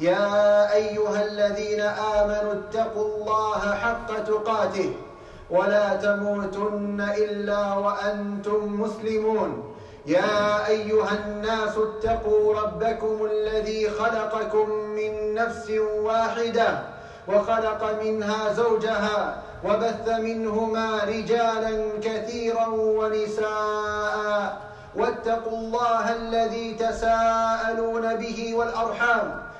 يا أيها الذين آمنوا اتقوا الله حق تقاته ولا تموتن إلا وأنتم مسلمون. يا أيها الناس اتقوا ربكم الذي خلقكم من نفس واحدة وخلق منها زوجها وبث منهما رجالا كثيرا ونساء واتقوا الله الذي تساءلون به والأرحام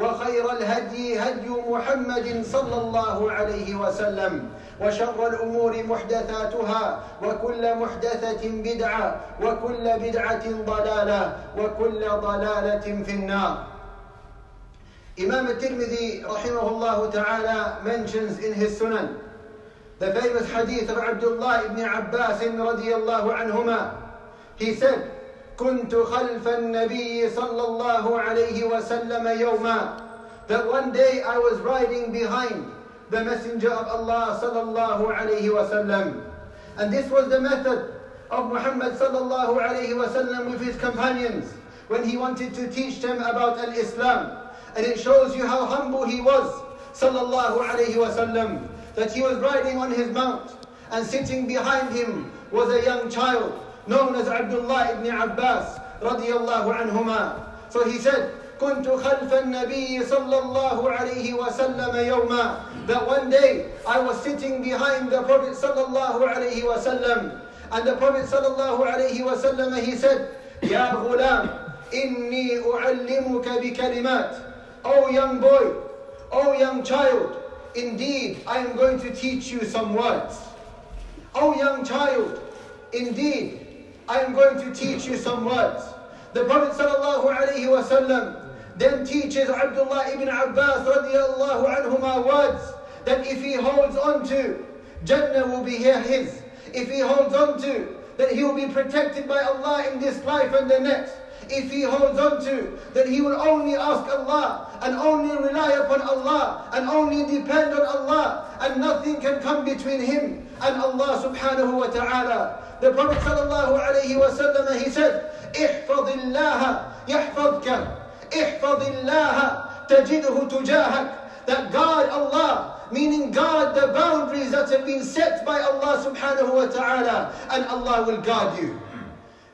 وخير الهدي هدي محمد صلى الله عليه وسلم وشر الأمور محدثاتها وكل محدثه بدعه وكل بدعه ضلاله وكل ضلاله في النار Imam al-Tirmidhi rahimahullah ta'ala mentions in his Sunan the famous hadith of Abdullah ibn Abbas radiyallahu anhuma. He said, كنت خلف النبي صلى الله عليه وسلم يوما that one day I was riding behind the messenger of Allah صلى الله عليه وسلم and this was the method of Muhammad صلى الله عليه وسلم with his companions when he wanted to teach them about al-Islam and it shows you how humble he was صلى الله عليه وسلم that he was riding on his mount and sitting behind him was a young child known as Abdullah ibn Abbas رضي الله عنهما. So he said, كنت خلف النبي صلى الله عليه وسلم يوما that one day I was sitting behind the Prophet صلى الله عليه وسلم and the Prophet صلى الله عليه وسلم he said يا غلام إني أعلمك بكلمات Oh young boy, oh young child, indeed I am going to teach you some words. Oh young child, indeed I am going to teach you some words. The Prophet ﷺ then teaches Abdullah ibn Abbas words that if he holds on to, Jannah will be his. If he holds on to, that he will be protected by Allah in this life and the next. If he holds on to, that he will only ask Allah and only rely upon Allah and only depend on Allah and nothing can come between him and Allah subhanahu wa ta'ala. The Prophet sallallahu alayhi wa sallam, he said, احفظ الله يحفظك احفظ الله تجده تجاهك that God Allah meaning God the boundaries that have been set by Allah subhanahu wa ta'ala and Allah will guard you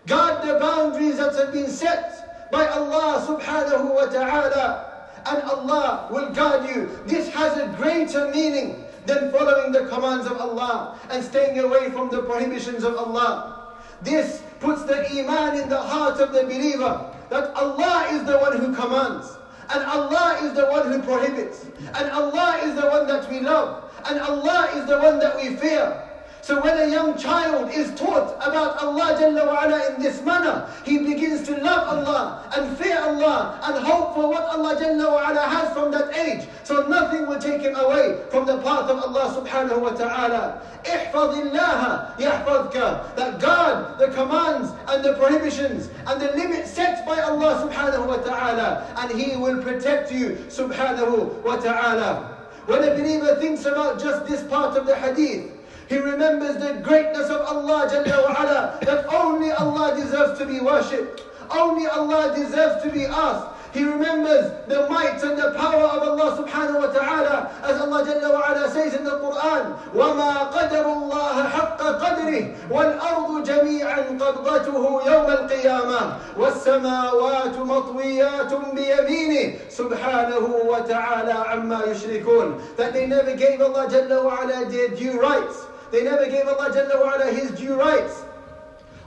guard the boundaries that have been set by Allah subhanahu wa ta'ala and Allah will guard you this has a greater meaning than following the commands of Allah and staying away from the prohibitions of Allah. This puts the iman in the heart of the believer that Allah is the one who commands and Allah is the one who prohibits and Allah is the one that we love and Allah is the one that we fear so when a young child is taught about Allah Jalla wa'ala in this manner, he begins to love Allah and fear Allah and hope for what Allah Jalla wa'ala has from that age. So nothing will take him away from the path of Allah subhanahu wa ta'ala. Ihfadillaha yahfadka. That God, the commands and the prohibitions and the limits set by Allah subhanahu wa ta'ala and he will protect you subhanahu wa ta'ala. When a believer thinks about just this part of the hadith, he remembers the greatness of Allah Jalla wa ala, that only Allah deserves to be worshipped. Only Allah deserves to be asked. He remembers the might and the power of Allah subhanahu wa ta'ala as Allah Jalla wa ala says in the Quran وَمَا قَدَرُ اللَّهَ حَقَّ قَدْرِهِ وَالْأَرْضُ جَمِيعًا قَبْضَتُهُ يَوْمَ الْقِيَامَةِ وَالسَّمَاوَاتُ مَطْوِيَّاتٌ بِيَمِينِهِ سُبْحَانَهُ وَتَعَالَى عَمَّا يُشْرِكُونَ That they never gave Allah Jalla wa ala their due rights. They never gave Allah Jalla wa ala His due rights.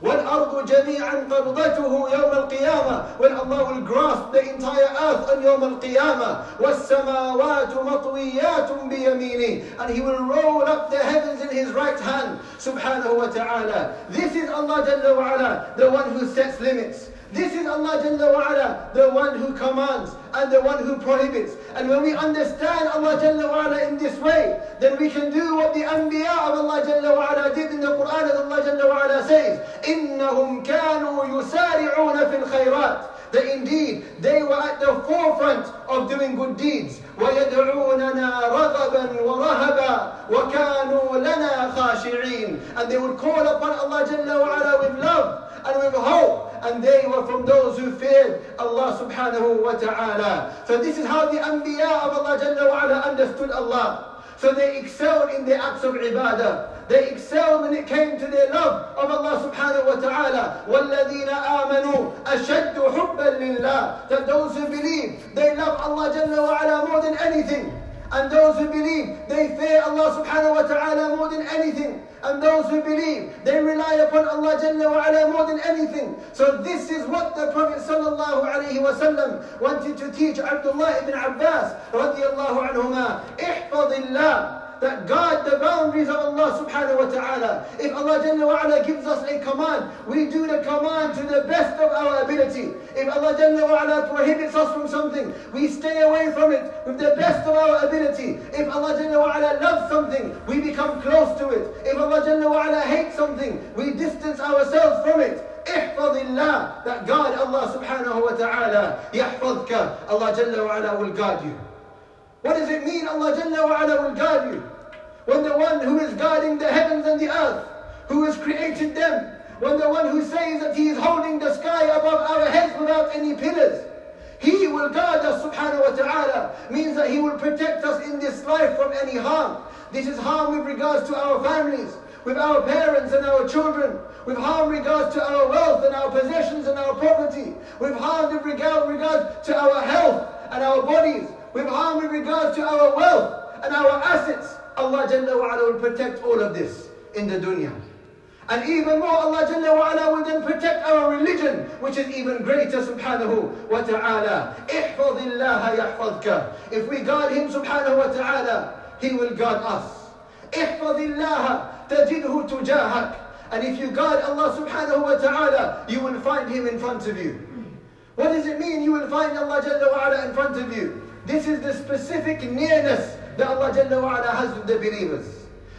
وَالْأَرْضُ جَمِيعًا قَبْضَتُهُ يَوْمَ الْقِيَامَةِ When Allah will grasp the entire earth on يوم القيامة وَالسَّمَاوَاتُ مَطْوِيَّاتٌ بِيَمِينِهِ And He will roll up the heavens in His right hand subhanahu wa ta'ala. This is Allah Jalla wa ala, the one who sets limits. This is Allah Jalla wa ala, the one who commands and the one who prohibits. And when we understand Allah Jalla wa ala in this way, then we can do what the Anbiya of Allah Jalla wa ala did in the Quran as Allah Jalla wa ala says, إِنَّهُمْ كَانُوا يُسَارِعُونَ فِي الْخَيْرَاتِ that indeed they were at the forefront of doing good deeds. وَيَدْعُونَنَا رَغَبًا وَرَهَبًا وَكَانُوا لَنَا خَاشِعِينَ And they would call upon Allah Jalla wa ala with love and with hope. And they were from those who feared Allah subhanahu wa ta'ala. So this is how the Anbiya of Allah Jalla wa ala understood Allah. So they excelled in the acts of ibadah. They excelled when it came to their love of Allah subhanahu wa ta'ala. وَالَّذِينَ آمَنُوا أَشَدُّ حُبًّا لِلَّهِ That those who believe, they love Allah Jalla wa ala more than anything. And those who believe, they fear Allah subhanahu wa ta'ala more than anything. And those who believe, they rely upon Allah Jalla wa ala more than anything. So this is what the Prophet sallallahu alayhi wa sallam wanted to teach Abdullah ibn Abbas radiallahu anhuma. احفظ الله that guard the boundaries of Allah subhanahu wa ta'ala. If Allah Jalla wa ala gives us a command, we do the command to the best of our ability. If Allah Jalla wa ala prohibits us from something, we stay away from it with the best of our ability. If Allah Jalla wa ala loves something, we become close to it. If Allah Jalla wa ala hates something, we distance ourselves from it. احفظ الله that God Allah subhanahu wa ta'ala يحفظك Allah Jalla wa ala will guard you what does it mean Allah Jalla wa ala will guard you? When the one who is guarding the heavens and the earth, who has created them, when the one who says that he is holding the sky above our heads without any pillars, he will guard us subhanahu wa ta'ala, means that he will protect us in this life from any harm. This is harm with regards to our families, with our parents and our children, with harm with regards to our wealth and our possessions and our property, with harm with regard, regard to our health and our bodies, with harm with regards to our wealth and our assets. Allah Jalla wa ala will protect all of this in the dunya. And even more, Allah Jalla wa ala will then protect our religion, which is even greater, subhanahu wa ta'ala. احفظ الله يحفظك. If we guard Him, subhanahu wa ta'ala, He will guard us. احفظ الله تجده تجاهك. And if you guard Allah subhanahu wa ta'ala, you will find Him in front of you. What does it mean you will find Allah Jalla wa ala in front of you? This is the specific nearness that Allah Jalla wa ala has with the believers.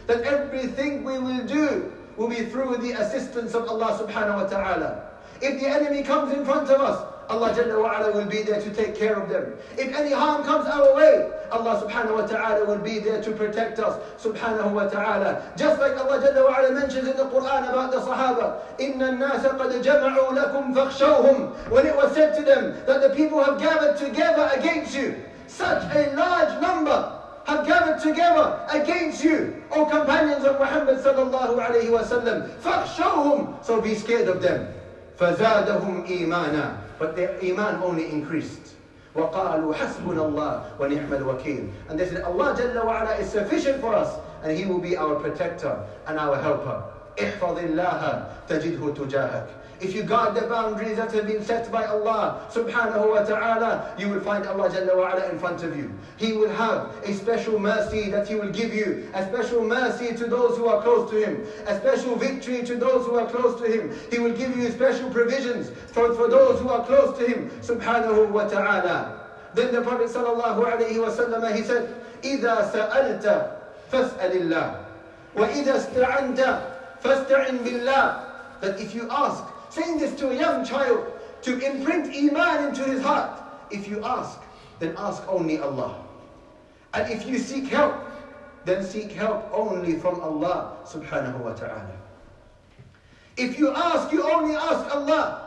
That everything we will do will be through the assistance of Allah subhanahu wa ta'ala. If the enemy comes in front of us, Allah Jalla wa ala will be there to take care of them. If any harm comes our way, Allah subhanahu wa ta'ala will be there to protect us, subhanahu wa ta'ala. Just like Allah Jalla wa ala mentions in the Quran about the Sahaba, إِنَّ النَّاسَ قَدْ جَمَعُوا لَكُمْ فَاخْشَوْهُم When it was said to them that the people have gathered together against you, such a large number have gathered together against you, O companions of Muhammad sallallahu alayhi wa sallam. فَخْشَوْهُمْ So be scared of them. فَزَادَهُمْ إِيمَانًا But their iman only increased. وَقَالُوا حَسْبُنَا اللَّهُ وَنِعْمَ الْوَكِيلُ And they said, Allah Jalla wa ala is sufficient for us and He will be our protector and our helper. احفظ الله تجده تجاهك if you guard the boundaries that have been set by Allah subhanahu wa ta'ala, you will find Allah Jalla wa ala in front of you. He will have a special mercy that He will give you, a special mercy to those who are close to Him, a special victory to those who are close to Him. He will give you special provisions for, for those who are close to Him subhanahu wa ta'ala. Then the Prophet sallallahu alayhi wa sallam, he said, إِذَا سَأَلْتَ فَاسْأَلِ اللَّهِ وَإِذَا اسْتَعَنْتَ فَاسْتَعِنْ بِاللَّهِ That if you ask, saying this to a young child to imprint Iman into his heart. If you ask, then ask only Allah. And if you seek help, then seek help only from Allah subhanahu wa ta'ala. If you ask, you only ask Allah.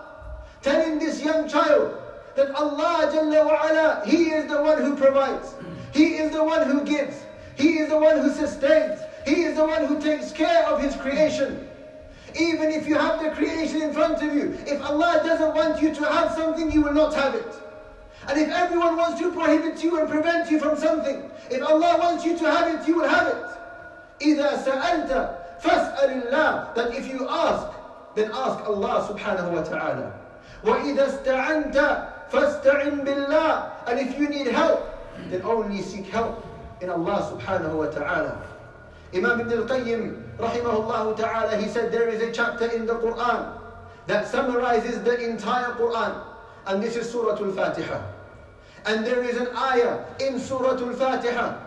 Telling this young child that Allah Jalla wa ala, He is the one who provides. He is the one who gives. He is the one who sustains. He is the one who takes care of His creation. Even if you have the creation in front of you, if Allah doesn't want you to have something, you will not have it. And if everyone wants to prohibit you and prevent you from something, if Allah wants you to have it, you will have it. إِذَا سَأَلْتَ فَاسْأَلِ اللَّهِ That if you ask, then ask Allah subhanahu wa ta'ala. وَإِذَا اسْتَعَنْتَ فَاسْتَعِنْ بِاللَّهِ And if you need help, then only seek help in Allah subhanahu wa ta'ala. Imam Ibn al-Qayyim rahimahullah ta'ala, he said there is a chapter in the Quran that summarizes the entire Quran. And this is Surah Al-Fatiha. And there is an ayah in Surah Al-Fatiha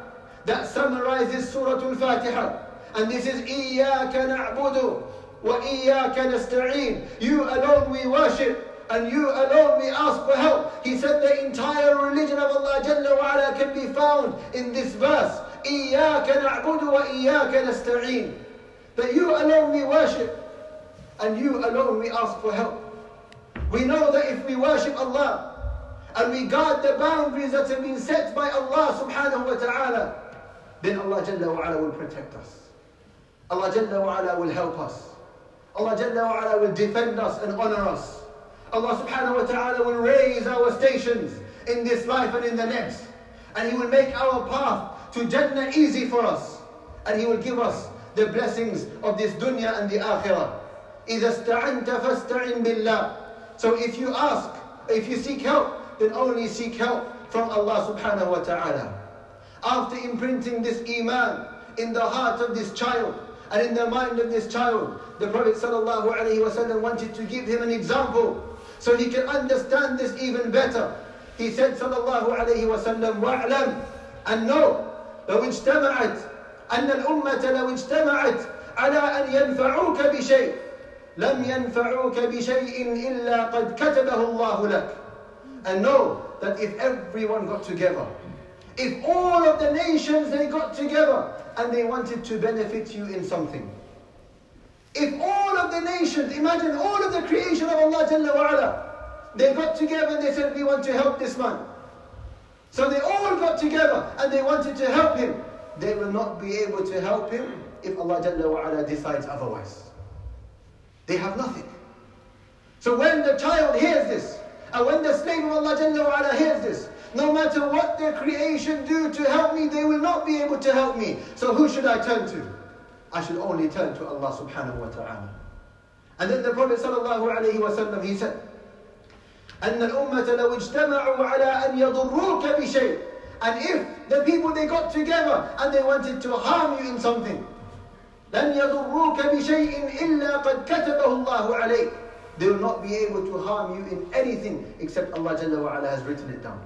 that summarizes Surah Al-Fatiha. And this is إِيَّاكَ wa وَإِيَّاكَ نَسْتَعِينُ You alone we worship and you alone we ask for help. He said the entire religion of Allah Jalla wa'ala can be found in this verse. إِيَّاكَ نَعْبُدُ وَإِيَّاكَ نَسْتَعِينُ that you alone we worship and you alone we ask for help. We know that if we worship Allah and we guard the boundaries that have been set by Allah subhanahu wa ta'ala, then Allah Jalla wa ala will protect us. Allah Jalla wa ala will help us. Allah Jalla wa ala will defend us and honor us. Allah subhanahu wa ta'ala will raise our stations in this life and in the next. And He will make our path to Jannah easy for us. And He will give us the blessings of this dunya and the akhirah. إِذَا اسْتَعِنْتَ فَاسْتَعِنْ بِاللَّهِ So if you ask, if you seek help, then only seek help from Allah subhanahu wa ta'ala. After imprinting this iman in the heart of this child and in the mind of this child, the Prophet sallallahu alaihi wasallam wanted to give him an example so he can understand this even better. He said sallallahu alaihi wasallam, وَاعْلَمْ and know لو اجتمعت أن الأمة لو اجتمعت على أن ينفعوك بشيء لم ينفعوك بشيء إلا قد كتبه الله لك and know that if everyone got together if all of the nations they got together and they wanted to benefit you in something if all of the nations, imagine all of the creation of Allah Jalla wa'ala, they got together and they said, we want to help this man. So they all got together and they wanted to help him. They will not be able to help him if Allah Jalla wa'ala decides otherwise. They have nothing. So when the child hears this, and when the slave of Allah Jalla wa'ala hears this, no matter what their creation do to help me, they will not be able to help me. So who should I turn to? I should only turn to Allah subhanahu wa ta'ala. And then the Prophet sallallahu alayhi wa sallam, he said, أن الأمة لو اجتمعوا على أن يضروك بشيء And if the people they got together and they wanted to harm you in something لن يضروك بشيء إلا قد كتبه الله عليك They will not be able to harm you in anything except Allah Jalla wa ala has written it down.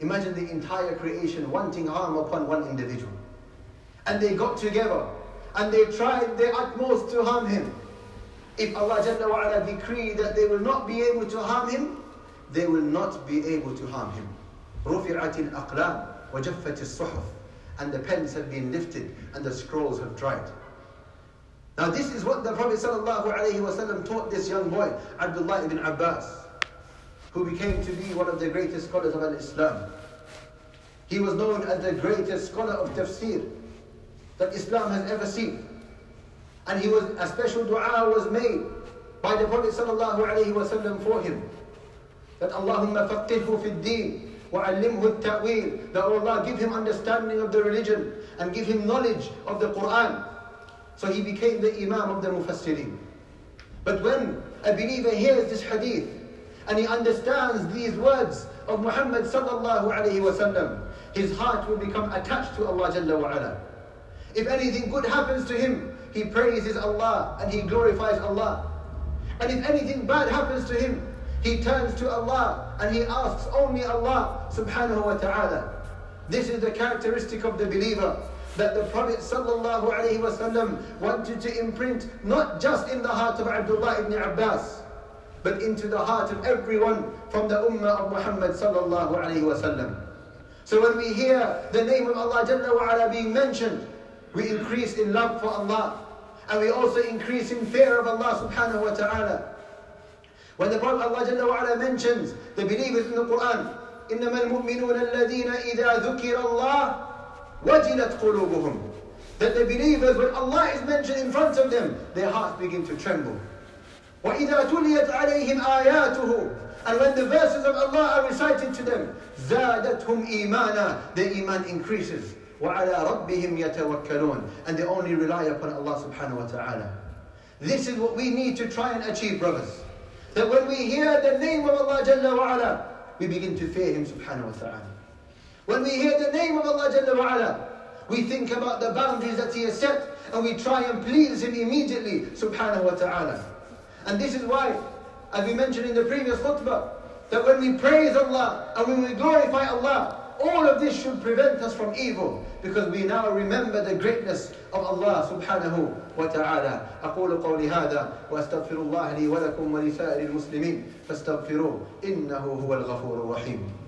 Imagine the entire creation wanting harm upon one individual. And they got together and they tried their utmost to harm him. If Allah Jalla wa ala decree that they will not be able to harm him, they will not be able to harm him. رفعت الأقلام وجفت الصحف and the pens have been lifted and the scrolls have dried. Now this is what the Prophet ﷺ taught this young boy, Abdullah ibn Abbas, who became to be one of the greatest scholars of Islam. He was known as the greatest scholar of tafsir that Islam has ever seen. And he was a special dua was made by the Prophet ﷺ for him. That Allahumma faqihhu fi deen وَعَلِّمْهُ التَّأْوِيلِ That Allah give him understanding of the religion and give him knowledge of the Quran. So he became the Imam of the Mufassirin. But when a believer hears this hadith and he understands these words of Muhammad sallallahu alayhi wasallam, his heart will become attached to Allah Jalla wa ala. If anything good happens to him, he praises Allah and he glorifies Allah. And if anything bad happens to him, he turns to Allah and he asks oh, only Allah subhanahu wa ta'ala. This is the characteristic of the believer that the Prophet sallallahu alaihi wasallam wanted to imprint not just in the heart of Abdullah ibn Abbas, but into the heart of everyone from the ummah of Muhammad sallallahu alaihi wasallam. So when we hear the name of Allah Jalla wa ala being mentioned, we increase in love for Allah. And we also increase in fear of Allah subhanahu wa ta'ala. When the Prophet Allah Jalla wa ala mentions the believers in the Quran, إنما المؤمنون الذين إذا ذكر الله وجلت قلوبهم that the believers when Allah is mentioned in front of them their hearts begin to tremble وإذا تليت عليهم آياته and when the verses of Allah are recited to them زادتهم إيمانا their iman increases وعلى ربهم يتوكلون and they only rely upon Allah subhanahu wa ta'ala This is what we need to try and achieve, brothers. That when we hear the name of Allah Jalla wa ala, we begin to fear Him subhanahu wa ta'ala. When we hear the name of Allah Jalla wa ala, we think about the boundaries that He has set and we try and please Him immediately subhanahu wa ta'ala. And this is why, as we mentioned in the previous khutbah, that when we praise Allah and when we glorify Allah, all of this should prevent us from evil because we now remember the greatness of Allah subhanahu wa ta'ala. أقول قولي هذا وأستغفر الله لي ولكم ولسائر المسلمين فاستغفروه إنه هو الغفور الرحيم.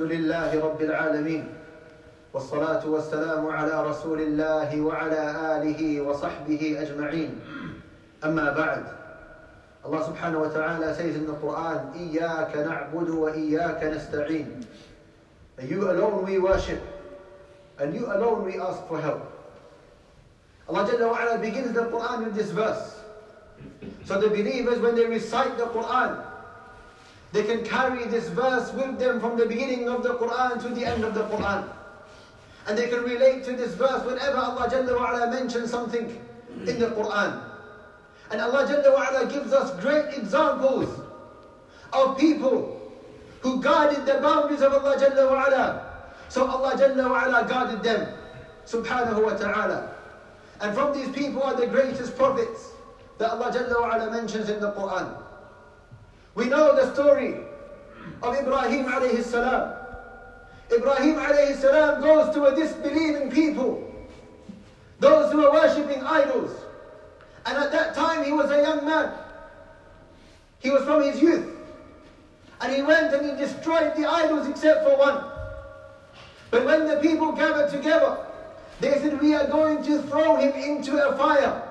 الحمد لله رب العالمين والصلاة والسلام على رسول الله وعلى آله وصحبه أجمعين أما بعد subhanahu wa ta'ala says in the إياك نعبد وإياك نستعين and you alone we worship and you alone we ask for help Allah Jalla wa begins the Quran with this verse so the believers when they recite the Quran They can carry this verse with them from the beginning of the Quran to the end of the Quran. And they can relate to this verse whenever Allah Jalla mentions something in the Quran. And Allah Jalla gives us great examples of people who guarded the boundaries of Allah Jalla. So Allah Jalla wa'ala guarded them, subhanahu wa ta'ala. And from these people are the greatest prophets that Allah Jalla mentions in the Quran. We know the story of Ibrahim alayhi salam. Ibrahim alayhi salam goes to a disbelieving people, those who are worshipping idols. And at that time he was a young man. He was from his youth. And he went and he destroyed the idols except for one. But when the people gathered together, they said, We are going to throw him into a fire.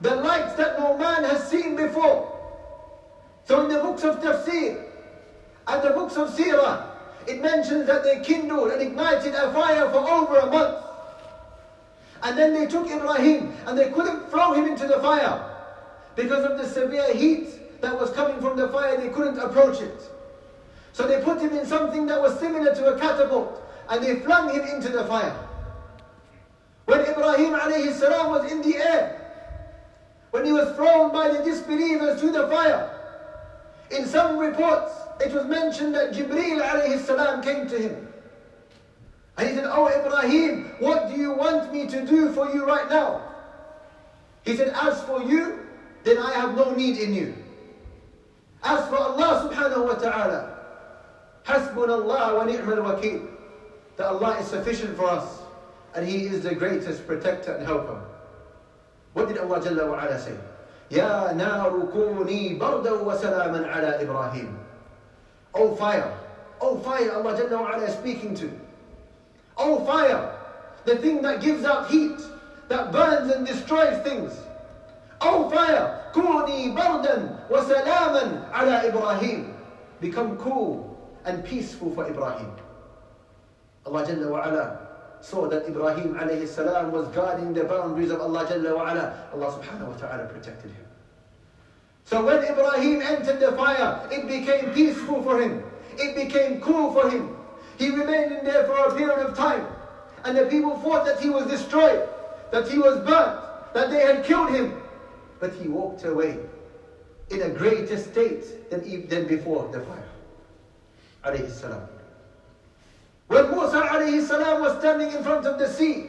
The lights that no man has seen before. So in the books of tafsir and the books of seerah, it mentions that they kindled and ignited a fire for over a month. And then they took Ibrahim and they couldn't throw him into the fire because of the severe heat that was coming from the fire, they couldn't approach it. So they put him in something that was similar to a catapult and they flung him into the fire. When Ibrahim alayhi salam was in the air, when he was thrown by the disbelievers to the fire, in some reports, it was mentioned that Jibreel alayhi salam came to him. And he said, Oh Ibrahim, what do you want me to do for you right now? He said, As for you, then I have no need in you. As for Allah subhanahu wa ta'ala, Hasbun Allah wa ni'mal wakil. That Allah is sufficient for us and He is the greatest protector and helper. What did Allah Jalla wa ala say? يا نار كوني بردا وسلاما على إبراهيم Oh fire, oh fire Allah Jalla wa ala is speaking to. Oh fire, the thing that gives out heat, that burns and destroys things. Oh fire, كوني بردا وسلاما على إبراهيم Become cool and peaceful for Ibrahim. Allah Jalla wa ala saw that Ibrahim alayhi salam was guarding the boundaries of Allah Jalla wa ala, Allah subhanahu wa ta'ala protected him. So when Ibrahim entered the fire, it became peaceful for him. It became cool for him. He remained in there for a period of time. And the people thought that he was destroyed, that he was burnt, that they had killed him. But he walked away in a greater state than, than before the fire. Alayhi salam. When Musa alayhi salam was standing in front of the sea,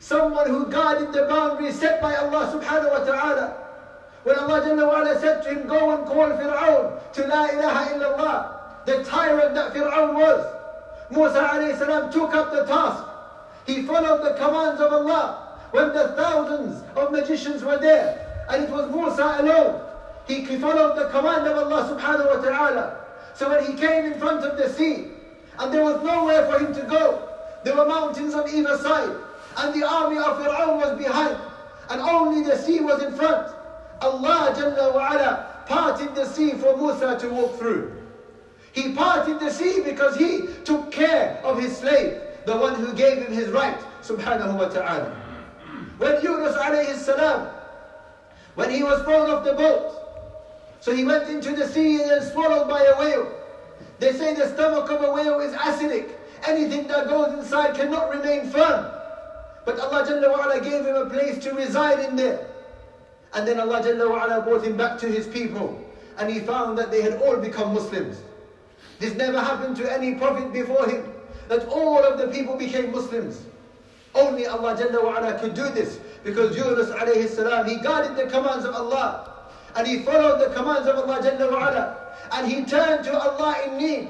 someone who guarded the boundary set by Allah subhanahu wa ta'ala, when Allah Jalla wa ala said to him, go and call Fir'aun to La ilaha illallah, the tyrant that Fir'aun was, Musa alayhi salam took up the task. He followed the commands of Allah when the thousands of magicians were there and it was Musa alone. He followed the command of Allah subhanahu wa ta'ala. So when he came in front of the sea, and there was nowhere for him to go. There were mountains on either side, and the army of Fir'aun was behind, and only the sea was in front. Allah Jalla wa parted the sea for Musa to walk through. He parted the sea because he took care of his slave, the one who gave him his right, subhanahu wa ta'ala. When Yunus alayhi salam, when he was thrown off the boat, so he went into the sea and swallowed by a whale. They say the stomach of a whale is acidic. Anything that goes inside cannot remain firm. But Allah Jalla wa'ala gave him a place to reside in there. And then Allah Jalla wa'ala brought him back to his people. And he found that they had all become Muslims. This never happened to any prophet before him. That all of the people became Muslims. Only Allah Jalla wa'ala could do this. Because Yunus alayhi salam, he guarded the commands of Allah And he followed the commands of Allah Jalla wa'ala. And he turned to Allah in need.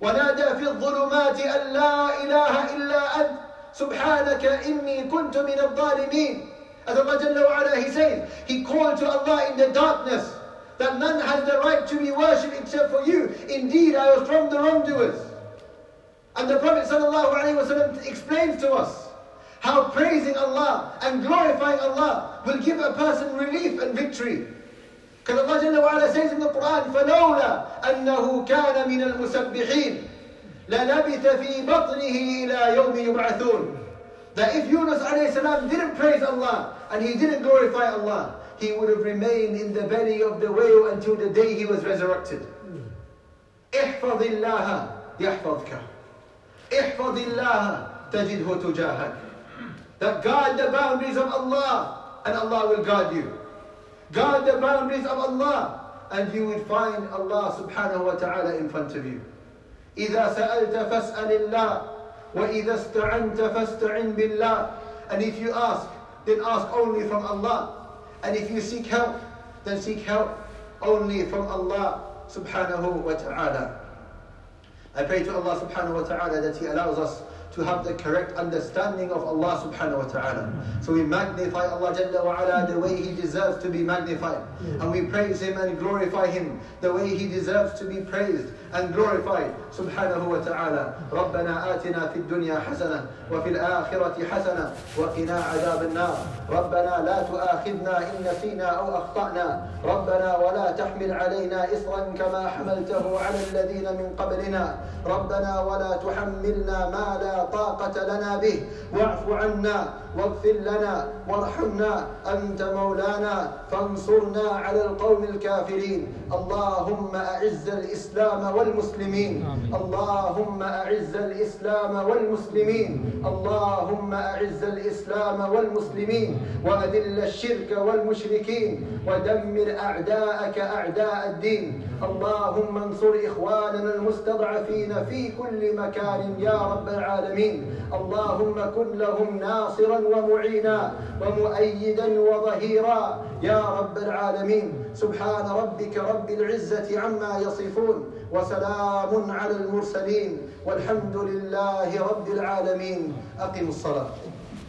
ونادى في الظلمات أن لا إله إلا أنت سبحانك إني كنت من الظالمين As Allah Jalla wa'ala, He says, He called to Allah in the darkness that none has the right to be worshipped except for you. Indeed, I was from the wrongdoers. And the Prophet ﷺ explains to us how praising Allah and glorifying Allah will give a person relief and victory. Allah Jalla wa'ala says in the Quran, فَلَوْلَا أَنَّهُ كَانَ مِنَ الْمُسَبِّحِينَ لَلَبِثَ فِي بَطْنِهِ إِلَى يَوْمِ يُبْعَثُونَ That if Yunus alayhi didn't praise Allah and he didn't glorify Allah, he would have remained in the belly of the whale until the day he was resurrected. احفظ الله يحفظك احفظ الله تجده تجاهك That guard the boundaries of Allah and Allah will guard you. Guard the boundaries of Allah and you will find Allah subhanahu wa ta'ala in front of you. إذا سألت فاسأل الله وإذا استعنت فاستعن بالله And if you ask, then ask only from Allah. And if you seek help, then seek help only from Allah subhanahu wa ta'ala. I pray to Allah subhanahu wa ta'ala that He allows us to have the correct understanding of Allah subhanahu wa ta'ala. So we magnify Allah Jalla wa ala the way He deserves to be magnified. And we praise Him and glorify Him the way He deserves to be praised and glorified سبحانه وتعالى ربنا آتنا في الدنيا حسنة وفي الآخرة حسنة وقنا عذاب النار ربنا لا تؤاخذنا إن نسينا أو أخطأنا ربنا ولا تحمل علينا إصرا كما حملته على الذين من قبلنا ربنا ولا تحملنا ما لا طاقة لنا به. واعف عنا. واغفر لنا وارحمنا أنت مولانا فانصرنا على القوم الكافرين. اللهم أعز الإسلام والمسلمين. اللهم أعز الإسلام والمسلمين. اللهم أعز الإسلام والمسلمين. وأذل الشرك والمشركين. ودمر أعداءك أعداء الدين. اللهم انصر إخواننا المستضعفين في كل مكان يا رب العالمين. اللهم كن لهم ناصرا ومعينا ومؤيدا وظهيرا. يا رب العالمين سبحان ربك رب العزة عما يصفون وسلام على المرسلين والحمد لله رب العالمين. أقم الصلاة.